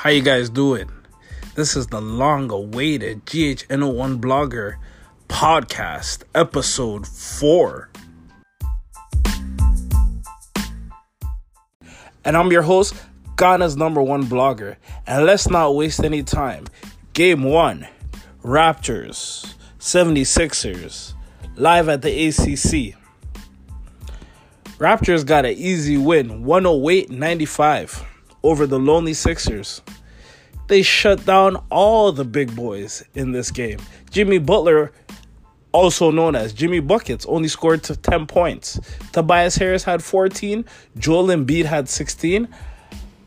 How you guys doing? This is the long-awaited GHNO1 Blogger podcast, episode 4. And I'm your host, Ghana's number one blogger. And let's not waste any time. Game 1, Raptors, 76ers, live at the ACC. Raptors got an easy win, 108 95 over the Lonely Sixers. They shut down all the big boys in this game. Jimmy Butler, also known as Jimmy Buckets, only scored to 10 points. Tobias Harris had 14, Joel Embiid had 16,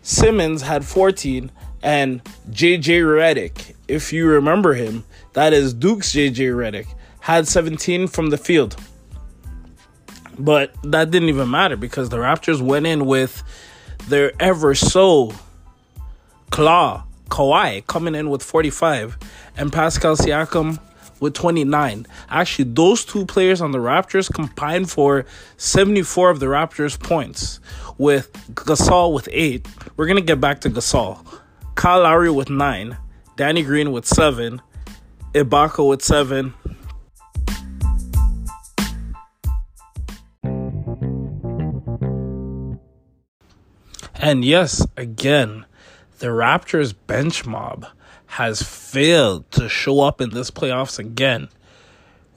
Simmons had 14, and JJ Redick, if you remember him, that is Duke's JJ Redick, had 17 from the field. But that didn't even matter because the Raptors went in with their ever so claw Kawhi coming in with 45 and Pascal Siakam with 29. Actually, those two players on the Raptors combined for 74 of the Raptors' points, with Gasol with 8. We're going to get back to Gasol. Kyle Lowry with 9. Danny Green with 7. Ibaka with 7. And yes, again, the Raptors bench mob has failed to show up in this playoffs again.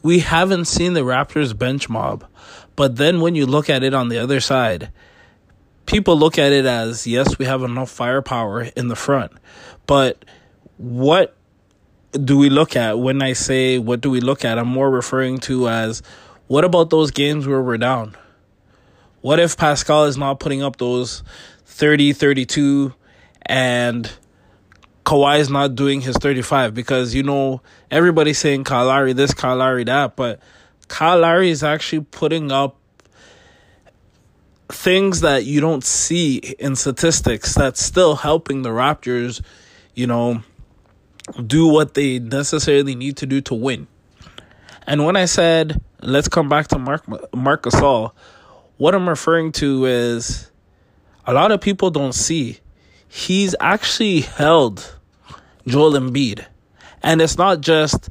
We haven't seen the Raptors bench mob, but then when you look at it on the other side, people look at it as yes, we have enough firepower in the front, but what do we look at when I say what do we look at? I'm more referring to as what about those games where we're down? What if Pascal is not putting up those 30, 32 and Kawhi is not doing his 35 because you know everybody's saying Lowry this, Lowry that, but Lowry is actually putting up things that you don't see in statistics that's still helping the Raptors, you know, do what they necessarily need to do to win. And when I said let's come back to Mark Marc Gasol, what I'm referring to is a lot of people don't see he's actually held Joel Embiid. And it's not just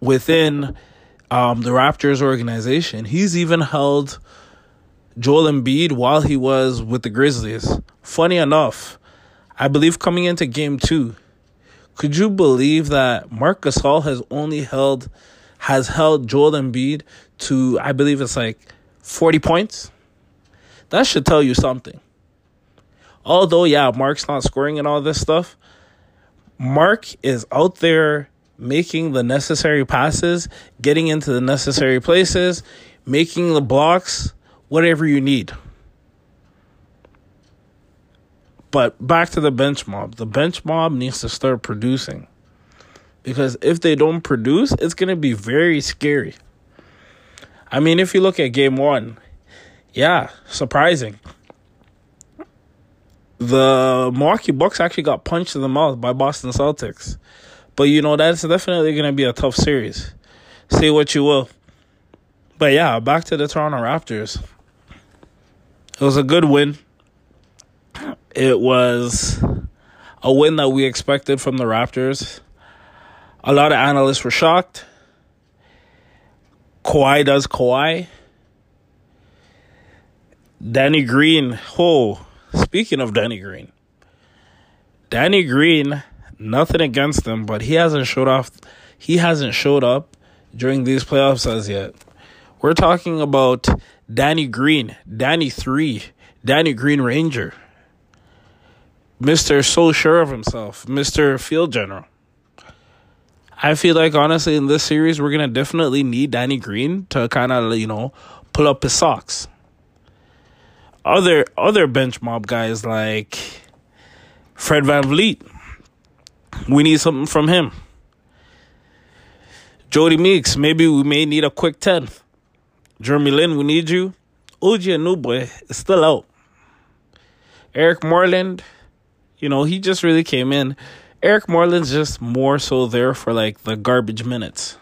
within um, the Raptors organization, he's even held Joel Embiid while he was with the Grizzlies. Funny enough, I believe coming into game two, could you believe that Marc Gasol has only held has held Joel Embiid to I believe it's like 40 points? That should tell you something although yeah, Marc's not scoring and all this stuff, Mark is out there making the necessary passes, getting into the necessary places, making the blocks, whatever you need. But back to the bench mob. The bench mob needs to start producing. Because if they don't produce, it's going to be very scary. I mean, if you look at game one, yeah, surprising the Milwaukee Bucks actually got punched in the mouth by Boston Celtics. But you know that's definitely going to be a tough series. Say what you will. But yeah, back to the Toronto Raptors. It was a good win. It was a win that we expected from the Raptors. A lot of analysts were shocked. Kawhi does Kawhi. Danny Green, oh, Speaking of Danny Green, Danny Green, nothing against him, but he hasn't showed off. He hasn't showed up during these playoffs as yet. We're talking about Danny Green, Danny Three, Danny Green Ranger, Mister So Sure of Himself, Mister Field General. I feel like honestly in this series we're gonna definitely need Danny Green to kind of you know pull up his socks other other bench mob guys like Fred Van VanVleet. We need something from him. Jodie Meeks, maybe we may need a quick 10. Jeremy Lin, we need you. OG Anunoby is still out. Eric Moreland, you know, he just really came in. Eric Moreland's just more so there for like the garbage minutes.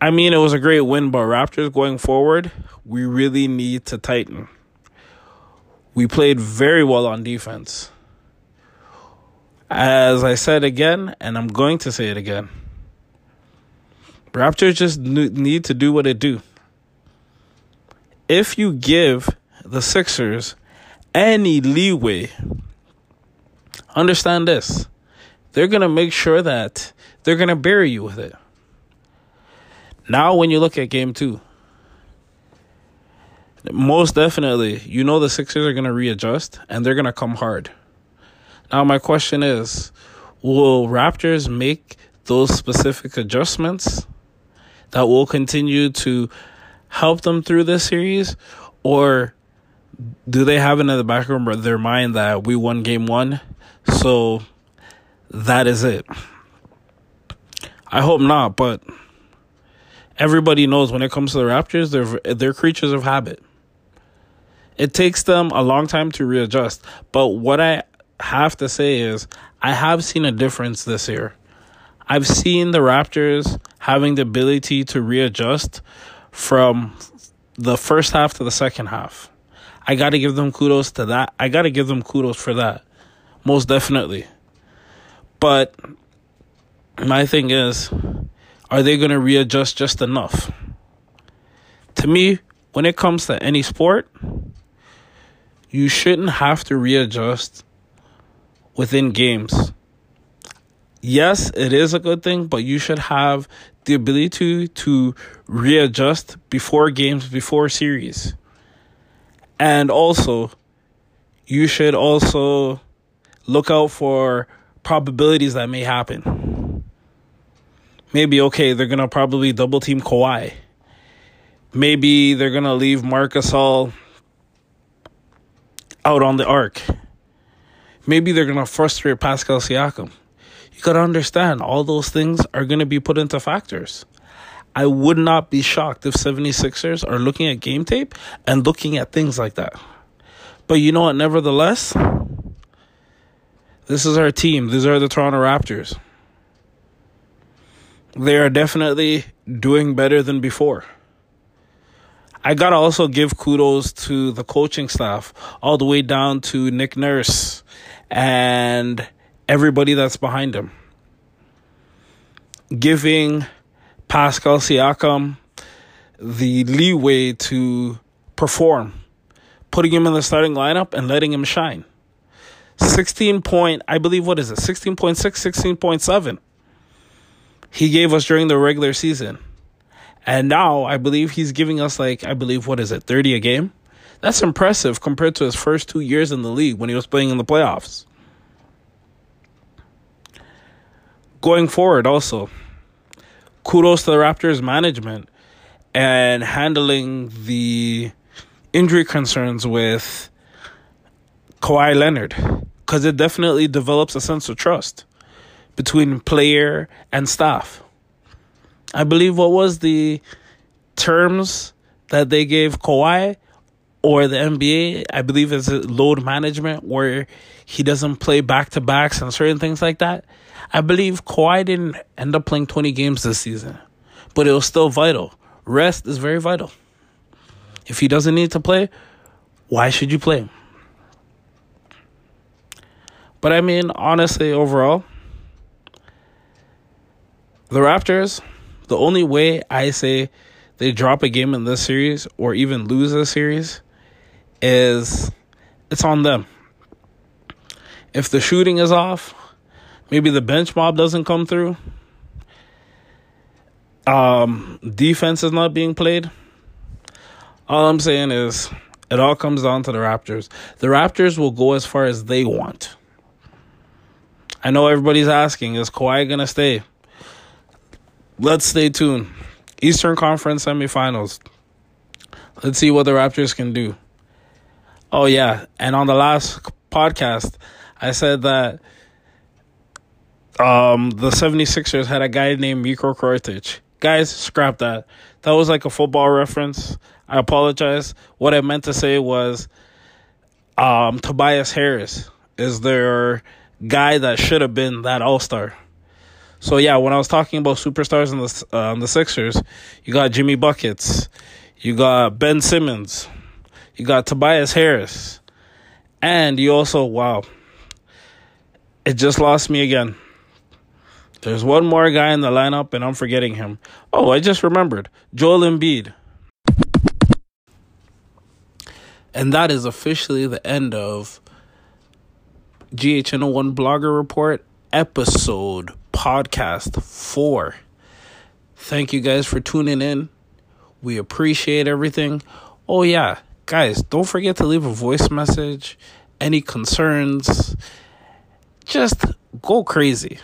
I mean, it was a great win, but Raptors going forward, we really need to tighten. We played very well on defense. As I said again, and I'm going to say it again. Raptors just need to do what they do. If you give the Sixers any leeway, understand this. They're going to make sure that they're going to bury you with it. Now, when you look at game two, most definitely, you know the Sixers are going to readjust and they're going to come hard. Now, my question is will Raptors make those specific adjustments that will continue to help them through this series? Or do they have it in the back of their mind that we won game one? So that is it. I hope not, but everybody knows when it comes to the Raptors, they're they're creatures of habit. It takes them a long time to readjust. But what I have to say is, I have seen a difference this year. I've seen the Raptors having the ability to readjust from the first half to the second half. I got to give them kudos to that. I got to give them kudos for that. Most definitely. But my thing is, are they going to readjust just enough? To me, when it comes to any sport, you shouldn't have to readjust within games. Yes, it is a good thing, but you should have the ability to, to readjust before games, before series. And also, you should also look out for probabilities that may happen. Maybe, okay, they're to probably double team Kawhi. Maybe they're to leave Marc Gasol out on the arc. Maybe they're to frustrate Pascal Siakam. You got to understand, all those things are to be put into factors. I would not be shocked if 76ers are looking at game tape and looking at things like that. But you know what, nevertheless, this is our team. These are the Toronto Raptors. They are definitely doing better than before. I gotta also give kudos to the coaching staff, all the way down to Nick Nurse and everybody that's behind him. Giving Pascal Siakam the leeway to perform, putting him in the starting lineup and letting him shine. 16 point, I believe, what is it? 16.6, 16.7. He gave us during the regular season. And now I believe he's giving us like I believe what is it, 30 a game? That's impressive compared to his first 2 years in the league when he was playing in the playoffs. Going forward also, kudos to the Raptors management and handling the injury concerns with Kawhi Leonard because it definitely develops a sense of trust between player and staff. I believe what was the terms that they gave Kawhi or the NBA, I believe is load management where he doesn't play back to backs and certain things like that. I believe Kawhi didn't end up playing 20 games this season, but it was still vital. Rest is very vital. If he doesn't need to play, why should you play? But I mean, honestly, overall, the Raptors the only way I say they drop a game in this series or even lose this series is it's on them. If the shooting is off, maybe the bench mob doesn't come through. Um, defense is not being played. All I'm saying is it all comes down to the Raptors. The Raptors will go as far as they want. I know everybody's asking, is Kawhi gonna stay? Let's stay tuned. Eastern Conference semifinals. Let's see what the Raptors can do. Oh, yeah. And on the last podcast, I said that um, the 76ers had a guy named Mitko Kortic. Guys, scrap that. That was like a football reference. I apologize. What I meant to say was um, Tobias Harris is their guy that should have been that All Star. So yeah, when I was talking about superstars in the uh, the Sixers, you got Jimmy buckets, you got Ben Simmons, you got Tobias Harris, and you also wow. it just lost me again. There's one more guy in the lineup, and I'm forgetting him. Oh, I just remembered Joel Embiid. And that is officially the end of GHN01 Blogger Report episode podcast four. Thank you guys for tuning in. We appreciate everything. Oh, yeah, guys, don't forget to leave a voice message. Any concerns, just go crazy.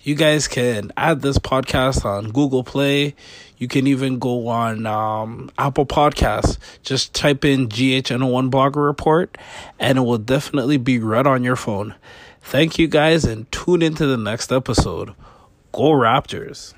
You guys can add this podcast on Google Play. You can even go on um, Apple Podcasts. Just type in GHN01 Blogger Report and it will definitely be read on your phone. Thank you guys and tune into the next episode. Go Raptors.